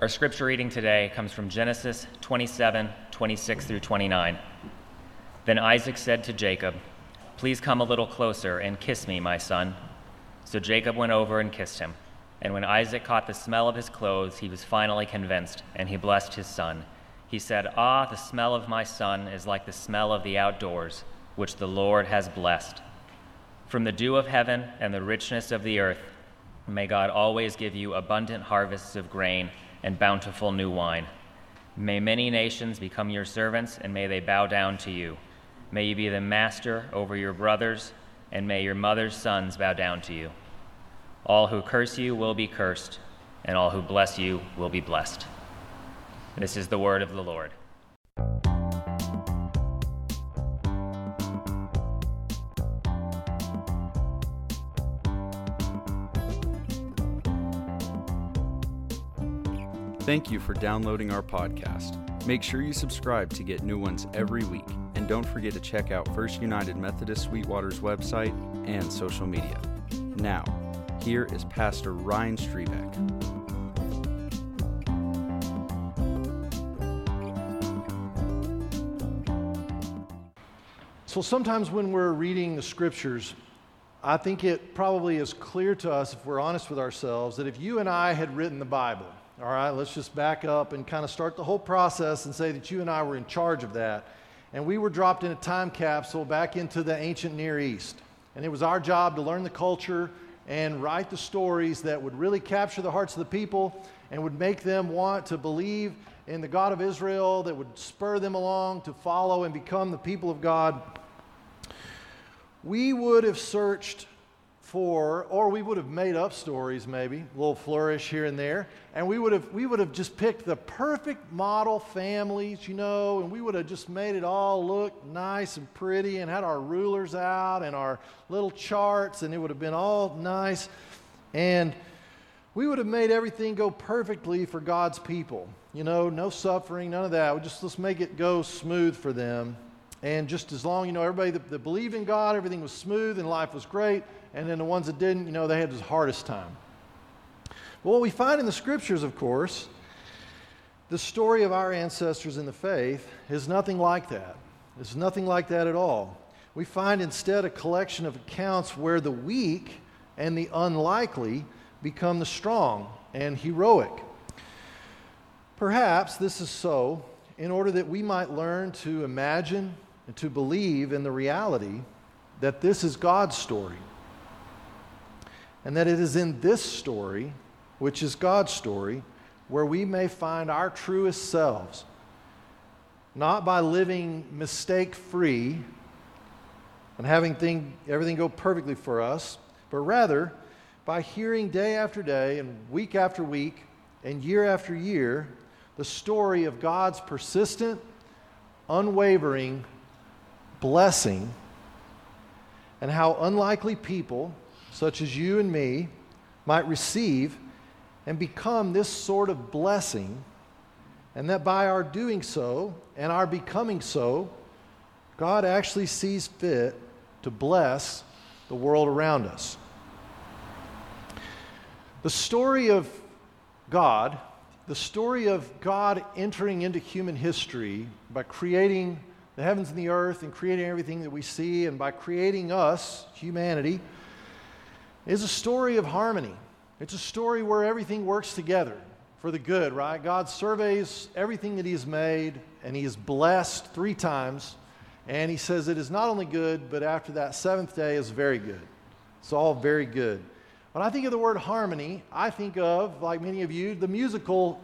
Our scripture reading today comes from Genesis 27 26 through 29. Then Isaac said to Jacob, Please come a little closer and kiss me, my son. So Jacob went over and kissed him. And when Isaac caught the smell of his clothes, he was finally convinced, and he blessed his son. He said, Ah, the smell of my son is like the smell of the outdoors, which the Lord has blessed. From the dew of heaven and the richness of the earth, may God always give you abundant harvests of grain and bountiful new wine. May many nations become your servants, and may they bow down to you. May you be the master over your brothers, and may your mother's sons bow down to you. All who curse you will be cursed, and all who bless you will be blessed. This is the word of the Lord. Thank you for downloading our podcast. Make sure you subscribe to get new ones every week. And don't forget to check out First United Methodist Sweetwater's website and social media. Now, here is Pastor Ryan Strebeck. So sometimes when we're reading the scriptures, I think it probably is clear to us, if we're honest with ourselves, that if you and I had written the Bible, all right, let's just back up and kind of start the whole process and say that you and I were in charge of that. And we were dropped in a time capsule back into the ancient Near East. And it was our job to learn the culture and write the stories that would really capture the hearts of the people and would make them want to believe in the God of Israel, that would spur them along to follow and become the people of God. We would have searched for, or we would have made up stories maybe, a little flourish here and there, and we would have we would have just picked the perfect model families, you know, and we would have just made it all look nice and pretty and had our rulers out and our little charts, and it would have been all nice. And we would have made everything go perfectly for God's people. You know, no suffering, none of that. We just let's make it go smooth for them. And just as long, you know, everybody that, that believed in God, everything was smooth and life was great and then the ones that didn't, you know, they had the hardest time. Well, what we find in the scriptures, of course, the story of our ancestors in the faith is nothing like that. It's nothing like that at all. We find instead a collection of accounts where the weak and the unlikely become the strong and heroic. Perhaps this is so in order that we might learn to imagine and to believe in the reality that this is God's story. And that it is in this story, which is God's story, where we may find our truest selves, not by living mistake free and having thing, everything go perfectly for us, but rather by hearing day after day and week after week and year after year the story of God's persistent, unwavering blessing and how unlikely people such as you and me, might receive and become this sort of blessing, and that by our doing so and our becoming so, God actually sees fit to bless the world around us. The story of God, the story of God entering into human history by creating the heavens and the earth and creating everything that we see, and by creating us, humanity is a story of harmony. It's a story where everything works together for the good, right? God surveys everything that He has made, and He is blessed three times. And He says it is not only good, but after that seventh day is very good. It's all very good. When I think of the word harmony, I think of, like many of you, the musical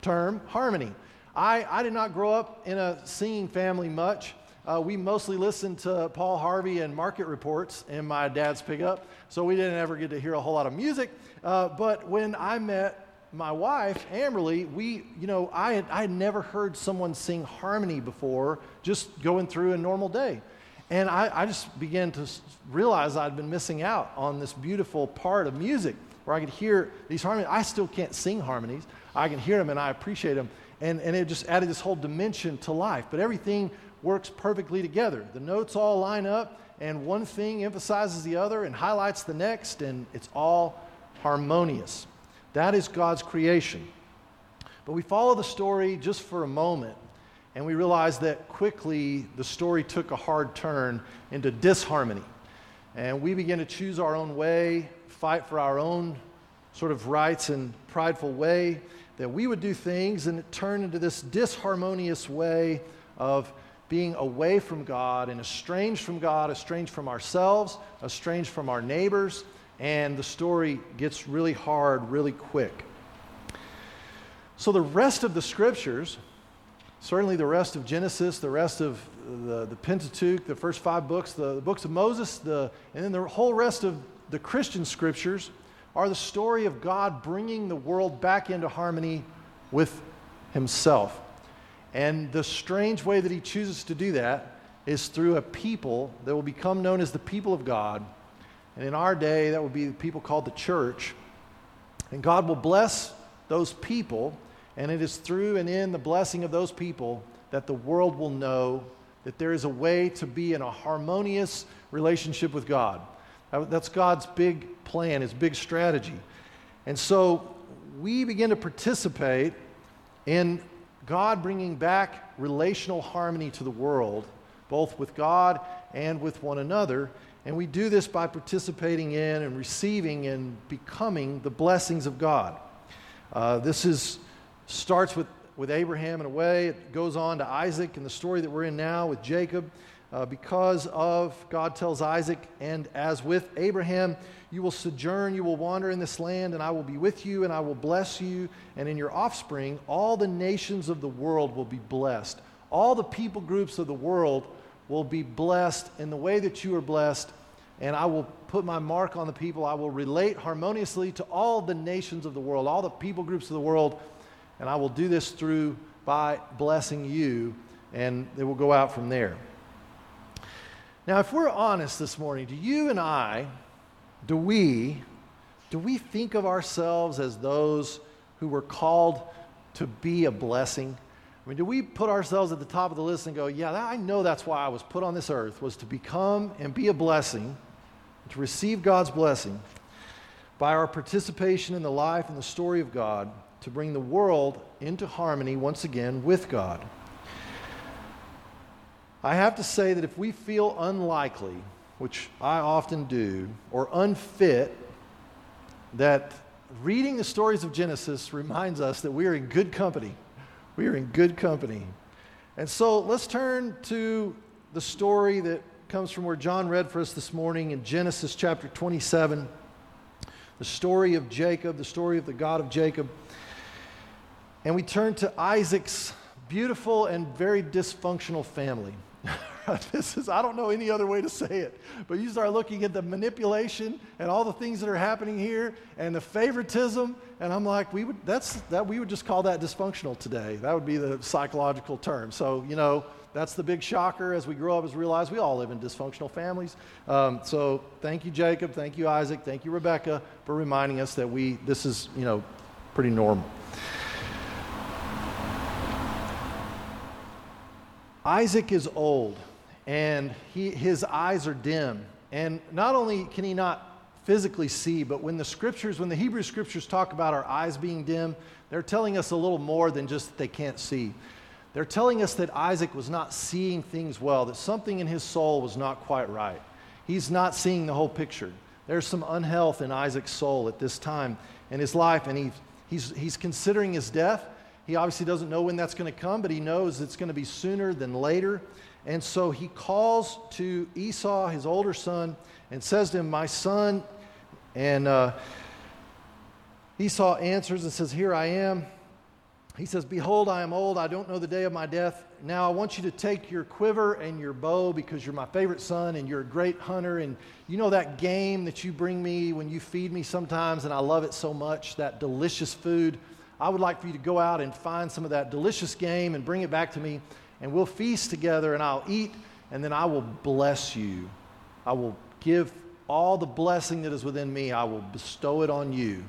term harmony. I, I did not grow up in a singing family much. Uh, we mostly listened to Paul Harvey and market reports in my dad's pickup, so we didn't ever get to hear a whole lot of music. Uh, but when I met my wife, Amberly, we, you know, I had, I had never heard someone sing harmony before, just going through a normal day. And I, I just began to realize I'd been missing out on this beautiful part of music where I could hear these harmonies. I still can't sing harmonies. I can hear them and I appreciate them. And, and it just added this whole dimension to life. But everything works perfectly together. The notes all line up, and one thing emphasizes the other and highlights the next, and it's all harmonious. That is God's creation. But we follow the story just for a moment, and we realize that quickly the story took a hard turn into disharmony. And we begin to choose our own way, fight for our own sort of rights and prideful way, that we would do things, and it turned into this disharmonious way of being away from God and estranged from God, estranged from ourselves, estranged from our neighbors, and the story gets really hard really quick. So, the rest of the scriptures, certainly the rest of Genesis, the rest of the, the Pentateuch, the first five books, the, the books of Moses, the, and then the whole rest of the Christian scriptures are the story of God bringing the world back into harmony with Himself. And the strange way that He chooses to do that is through a people that will become known as the people of God. And in our day, that would be the people called the church. And God will bless those people, and it is through and in the blessing of those people that the world will know that there is a way to be in a harmonious relationship with God. That's God's big plan, his big strategy. And so we begin to participate in God bringing back relational harmony to the world, both with God and with one another. And we do this by participating in and receiving and becoming the blessings of God. Uh, this is, starts with, with Abraham in a way, it goes on to Isaac and the story that we're in now with Jacob. Uh, because of, God tells Isaac, and as with Abraham, you will sojourn, you will wander in this land, and I will be with you, and I will bless you, and in your offspring, all the nations of the world will be blessed. All the people groups of the world will be blessed in the way that you are blessed, and I will put my mark on the people. I will relate harmoniously to all the nations of the world, all the people groups of the world, and I will do this through by blessing you, and it will go out from there. Now, if we're honest this morning, do you and I, do we, do we think of ourselves as those who were called to be a blessing? I mean, do we put ourselves at the top of the list and go, yeah, I know that's why I was put on this earth, was to become and be a blessing, to receive God's blessing by our participation in the life and the story of God, to bring the world into harmony once again with God? I have to say that if we feel unlikely, which I often do, or unfit, that reading the stories of Genesis reminds us that we are in good company. We are in good company. And so let's turn to the story that comes from where John read for us this morning in Genesis chapter 27. The story of Jacob, the story of the God of Jacob. And we turn to Isaac's beautiful and very dysfunctional family. this is, I don't know any other way to say it, but you start looking at the manipulation and all the things that are happening here and the favoritism, and I'm like, we would, that's, that, we would just call that dysfunctional today. That would be the psychological term. So, you know, that's the big shocker as we grow up, we realize we all live in dysfunctional families. Um, so thank you, Jacob. Thank you, Isaac. Thank you, Rebecca, for reminding us that we, this is, you know, pretty normal. Isaac is old and he, his eyes are dim. And not only can he not physically see, but when the scriptures, when the Hebrew scriptures talk about our eyes being dim, they're telling us a little more than just that they can't see. They're telling us that Isaac was not seeing things well, that something in his soul was not quite right. He's not seeing the whole picture. There's some unhealth in Isaac's soul at this time in his life, and he, he's, he's considering his death. He obviously doesn't know when that's going to come, but he knows it's going to be sooner than later. And so he calls to Esau, his older son, and says to him, My son. And uh, Esau answers and says, Here I am. He says, Behold, I am old. I don't know the day of my death. Now I want you to take your quiver and your bow because you're my favorite son and you're a great hunter. And you know that game that you bring me when you feed me sometimes, and I love it so much, that delicious food. I would like for you to go out and find some of that delicious game and bring it back to me and we'll feast together, and I'll eat, and then I will bless you. I will give all the blessing that is within me, I will bestow it on you.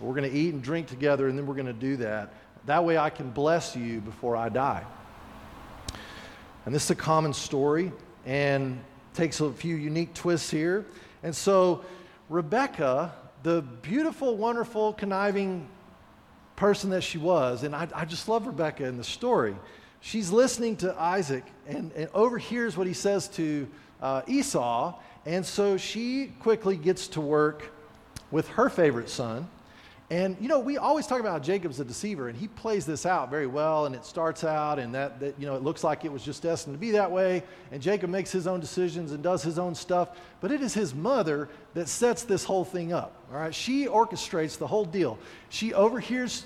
We're going to eat and drink together, and then we're going to do that. That way I can bless you before I die. And this is a common story and takes a few unique twists here. And so, Rebecca, the beautiful, wonderful, conniving person that she was. And I, I just love Rebecca in the story. She's listening to Isaac and, and overhears what he says to uh, Esau. And so she quickly gets to work with her favorite son. And you know, we always talk about Jacob's a deceiver, and he plays this out very well. And it starts out, and that, that you know, it looks like it was just destined to be that way. And Jacob makes his own decisions and does his own stuff. But it is his mother that sets this whole thing up. All right, she orchestrates the whole deal. She overhears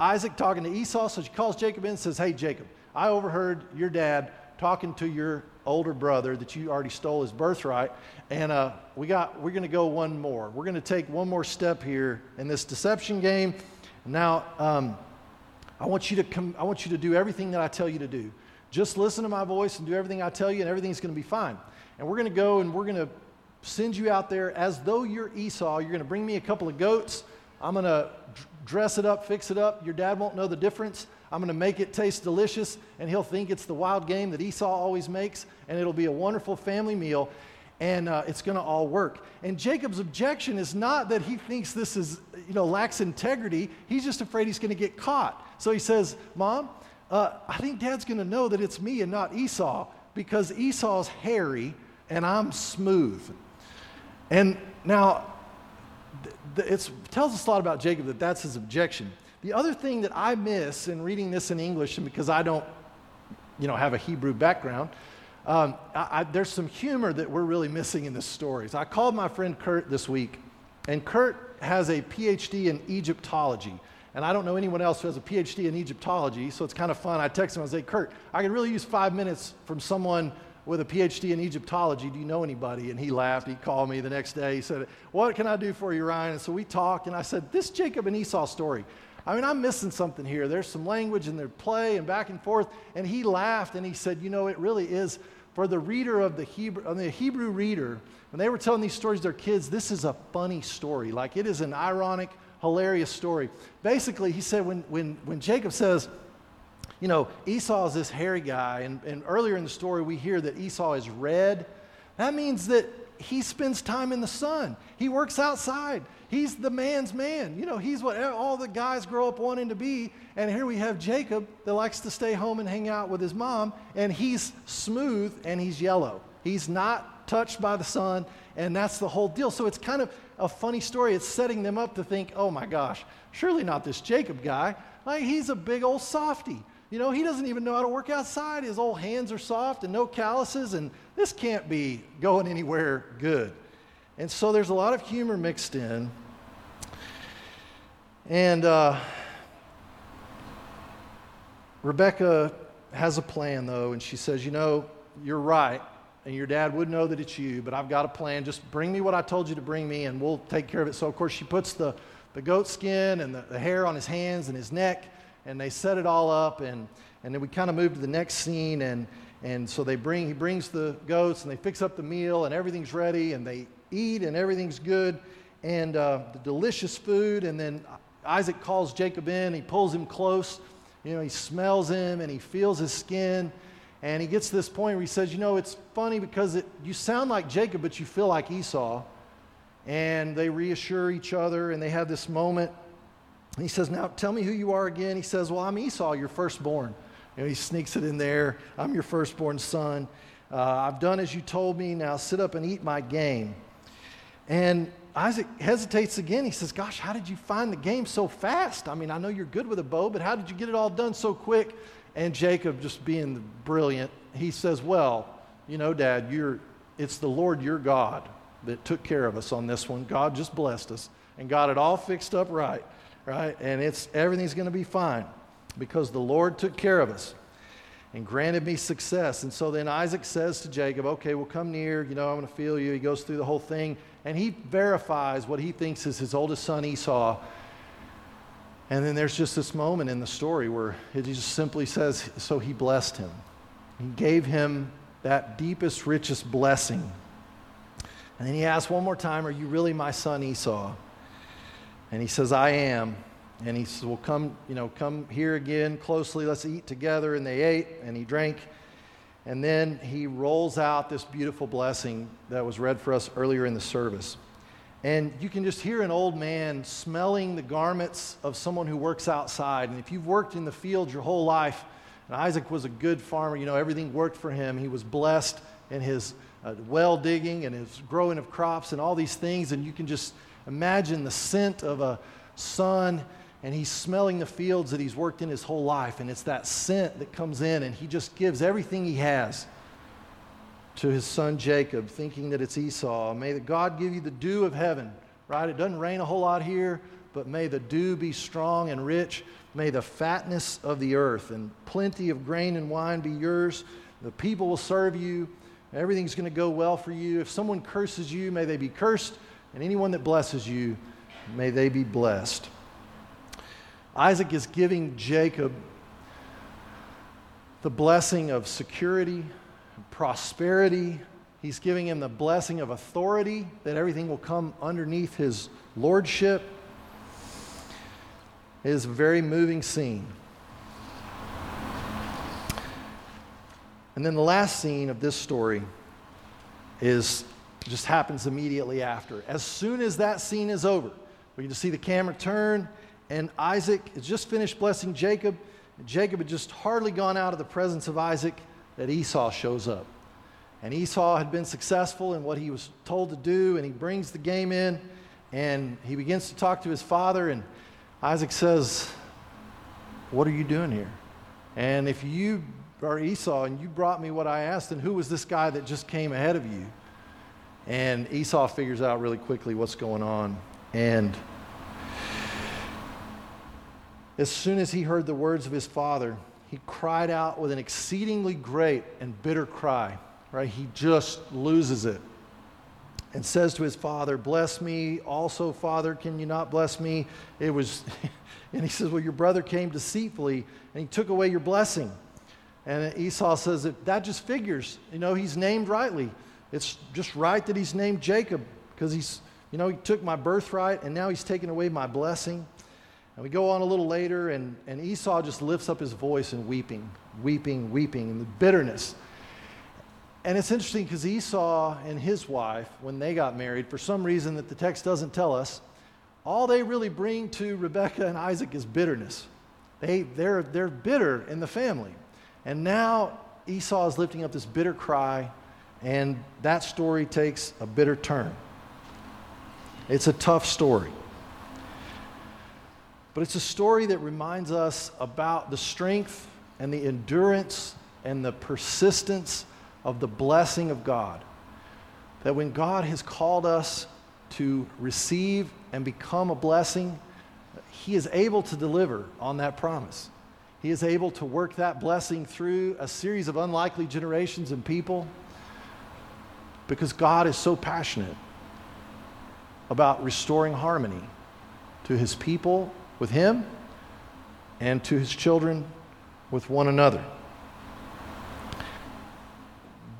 Isaac talking to Esau, so she calls Jacob in and says, "Hey, Jacob, I overheard your dad talking to your older brother that you already stole his birthright. And uh, we got, we're going to go one more. We're going to take one more step here in this deception game. Now, um, I want you to come, I want you to do everything that I tell you to do. Just listen to my voice and do everything I tell you, and everything's going to be fine. And we're going to go and we're going to send you out there as though you're Esau. You're going to bring me a couple of goats. I'm going to dress it up, fix it up. Your dad won't know the difference. I'm going to make it taste delicious, and he'll think it's the wild game that Esau always makes, and it'll be a wonderful family meal, and uh, it's going to all work. And Jacob's objection is not that he thinks this is, you know, lacks integrity. He's just afraid he's going to get caught. So he says, Mom, uh, I think Dad's going to know that it's me and not Esau because Esau's hairy and I'm smooth. And now, it tells us a lot about Jacob that that's his objection. The other thing that I miss in reading this in English, and because I don't, you know, have a Hebrew background, um, I, I, there's some humor that we're really missing in the stories. I called my friend Kurt this week, and Kurt has a PhD in Egyptology. And I don't know anyone else who has a PhD in Egyptology, so it's kind of fun. I text him, I said, Kurt, I could really use five minutes from someone with a PhD in Egyptology. Do you know anybody? And he laughed. He called me the next day. He said, What can I do for you, Ryan? And so we talked, and I said, This Jacob and Esau story, I mean, I'm missing something here. There's some language and there's play and back and forth. And he laughed and he said, You know, it really is for the reader of the Hebrew, the Hebrew reader, when they were telling these stories to their kids, this is a funny story. Like it is an ironic, hilarious story. Basically, he said when, when, when Jacob says, you know, Esau is this hairy guy, and, and earlier in the story we hear that Esau is red. That means that he spends time in the sun. He works outside. He's the man's man. You know, he's what all the guys grow up wanting to be. And here we have Jacob that likes to stay home and hang out with his mom, and he's smooth and he's yellow. He's not touched by the sun, and that's the whole deal. So it's kind of a funny story. It's setting them up to think, oh my gosh, surely not this Jacob guy. Like, he's a big old softy. You know, he doesn't even know how to work outside. His old hands are soft and no calluses, and this can't be going anywhere good. And so there's a lot of humor mixed in. And uh, Rebecca has a plan, though, and she says, You know, you're right, and your dad would know that it's you, but I've got a plan. Just bring me what I told you to bring me, and we'll take care of it. So, of course, she puts the, the goat skin and the, the hair on his hands and his neck, and they set it all up. And, and then we kind of move to the next scene, and, and so they bring, he brings the goats, and they fix up the meal, and everything's ready, and they eat and everything's good and uh, the delicious food. And then Isaac calls Jacob in, he pulls him close. You know, he smells him and he feels his skin. And he gets to this point where he says, You know, it's funny because it, you sound like Jacob, but you feel like Esau. And they reassure each other and they have this moment. He says, Now tell me who you are again. He says, Well, I'm Esau, your firstborn. You know, he sneaks it in there. I'm your firstborn son. Uh, I've done as you told me. Now sit up and eat my game. And Isaac hesitates again. He says, Gosh, how did you find the game so fast? I mean, I know you're good with a bow, but how did you get it all done so quick? And Jacob, just being brilliant, he says, Well, you know, Dad, you're, it's the Lord your God that took care of us on this one. God just blessed us and got it all fixed up right, right? And it's everything's going to be fine because the Lord took care of us and granted me success. And so then Isaac says to Jacob, Okay, well, come near. You know, I'm going to feel you. He goes through the whole thing and he verifies what he thinks is his oldest son Esau. And then there's just this moment in the story where it just simply says, So he blessed him. He gave him that deepest, richest blessing. And then he asks one more time, Are you really my son Esau? And he says, I am. And he says, Well, come, you know, come here again closely. Let's eat together. And they ate and he drank. And then he rolls out this beautiful blessing that was read for us earlier in the service. And you can just hear an old man smelling the garments of someone who works outside. And if you've worked in the field your whole life, and Isaac was a good farmer, you know, everything worked for him. He was blessed in his uh, well digging and his growing of crops and all these things. And you can just imagine the scent of a son, and he's smelling the fields that he's worked in his whole life. And it's that scent that comes in, and he just gives everything he has to his son Jacob, thinking that it's Esau. May the God give you the dew of heaven, right? It doesn't rain a whole lot here, but may the dew be strong and rich. May the fatness of the earth and plenty of grain and wine be yours. The people will serve you. Everything's going to go well for you. If someone curses you, may they be cursed. And anyone that blesses you, may they be blessed. Isaac is giving Jacob the blessing of security, prosperity. He's giving him the blessing of authority, that everything will come underneath his lordship. It is a very moving scene. And then the last scene of this story is just happens immediately after. As soon as that scene is over, we can just see the camera turn, and Isaac has just finished blessing Jacob. Jacob had just hardly gone out of the presence of Isaac that Esau shows up. And Esau had been successful in what he was told to do, and he brings the game in, and he begins to talk to his father, and Isaac says, What are you doing here? And if you are Esau and you brought me what I asked, then who was this guy that just came ahead of you? And Esau figures out really quickly what's going on. And as soon as he heard the words of his father, he cried out with an exceedingly great and bitter cry, right? He just loses it and says to his father, Bless me also, Father, can you not bless me? It was, and he says, Well, your brother came deceitfully and he took away your blessing. And Esau says that just figures, you know, he's named rightly. It's just right that he's named Jacob because he's, you know, he took my birthright and now he's taken away my blessing. And we go on a little later, and, and Esau just lifts up his voice and weeping, weeping, weeping, and the bitterness. And it's interesting because Esau and his wife, when they got married, for some reason that the text doesn't tell us, all they really bring to Rebekah and Isaac is bitterness. They, they're, they're bitter in the family. And now Esau is lifting up this bitter cry, and that story takes a bitter turn. It's a tough story. But it's a story that reminds us about the strength and the endurance and the persistence of the blessing of God. That when God has called us to receive and become a blessing, He is able to deliver on that promise. He is able to work that blessing through a series of unlikely generations and people because God is so passionate about restoring harmony to His people with him and to his children with one another.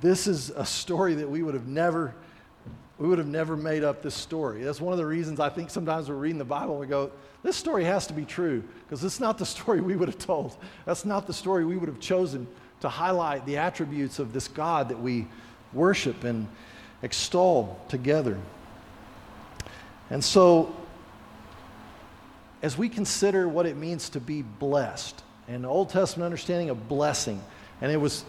This is a story that we would have never we would have never made up this story. That's one of the reasons I think sometimes we're reading the Bible and we go, this story has to be true because it's not the story we would have told. That's not the story we would have chosen to highlight the attributes of this God that we worship and extol together. And so as we consider what it means to be blessed, an Old Testament understanding of blessing, and it was,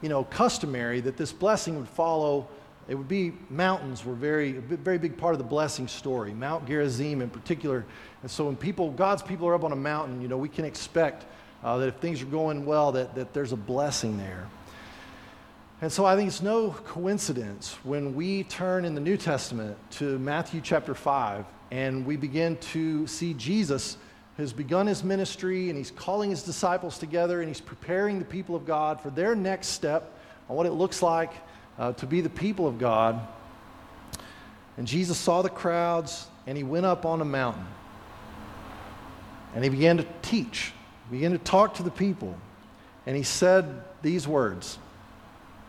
you know, customary that this blessing would follow. It would be mountains were very, a very big part of the blessing story. Mount Gerizim in particular. And so when people, God's people are up on a mountain, you know, we can expect uh, that if things are going well, that, that there's a blessing there. And so I think it's no coincidence when we turn in the New Testament to Matthew chapter 5 and we begin to see Jesus has begun his ministry and he's calling his disciples together and he's preparing the people of God for their next step on what it looks like uh, to be the people of God. And Jesus saw the crowds and he went up on a mountain and he began to teach, he began to talk to the people. And he said these words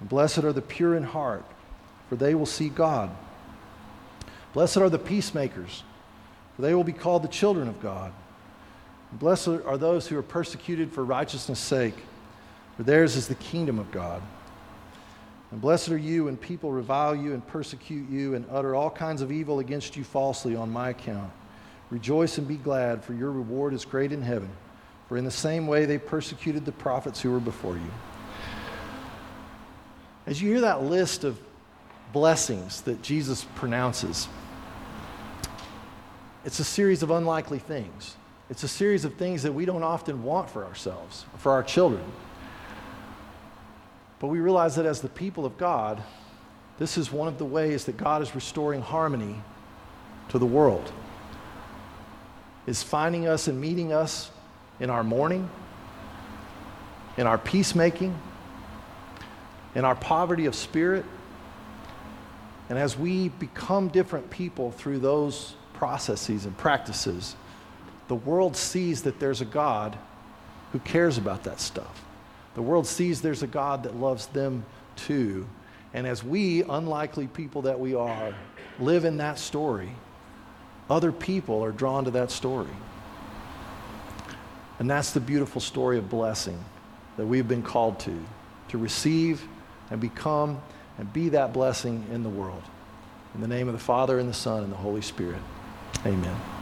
Blessed are the pure in heart, for they will see God. Blessed are the peacemakers, for they will be called the children of God. Blessed are those who are persecuted for righteousness' sake, for theirs is the kingdom of God. And blessed are you when people revile you and persecute you and utter all kinds of evil against you falsely on my account. Rejoice and be glad, for your reward is great in heaven. For in the same way they persecuted the prophets who were before you. As you hear that list of blessings that Jesus pronounces, it's a series of unlikely things. It's a series of things that we don't often want for ourselves, for our children. But we realize that as the people of God, this is one of the ways that God is restoring harmony to the world. Is finding us and meeting us in our mourning, in our peacemaking, in our poverty of spirit. And as we become different people through those processes and practices, the world sees that there's a God who cares about that stuff. The world sees there's a God that loves them too. And as we, unlikely people that we are, live in that story, other people are drawn to that story. And that's the beautiful story of blessing that we've been called to, to receive and become and be that blessing in the world. In the name of the Father, and the Son, and the Holy Spirit. Amen.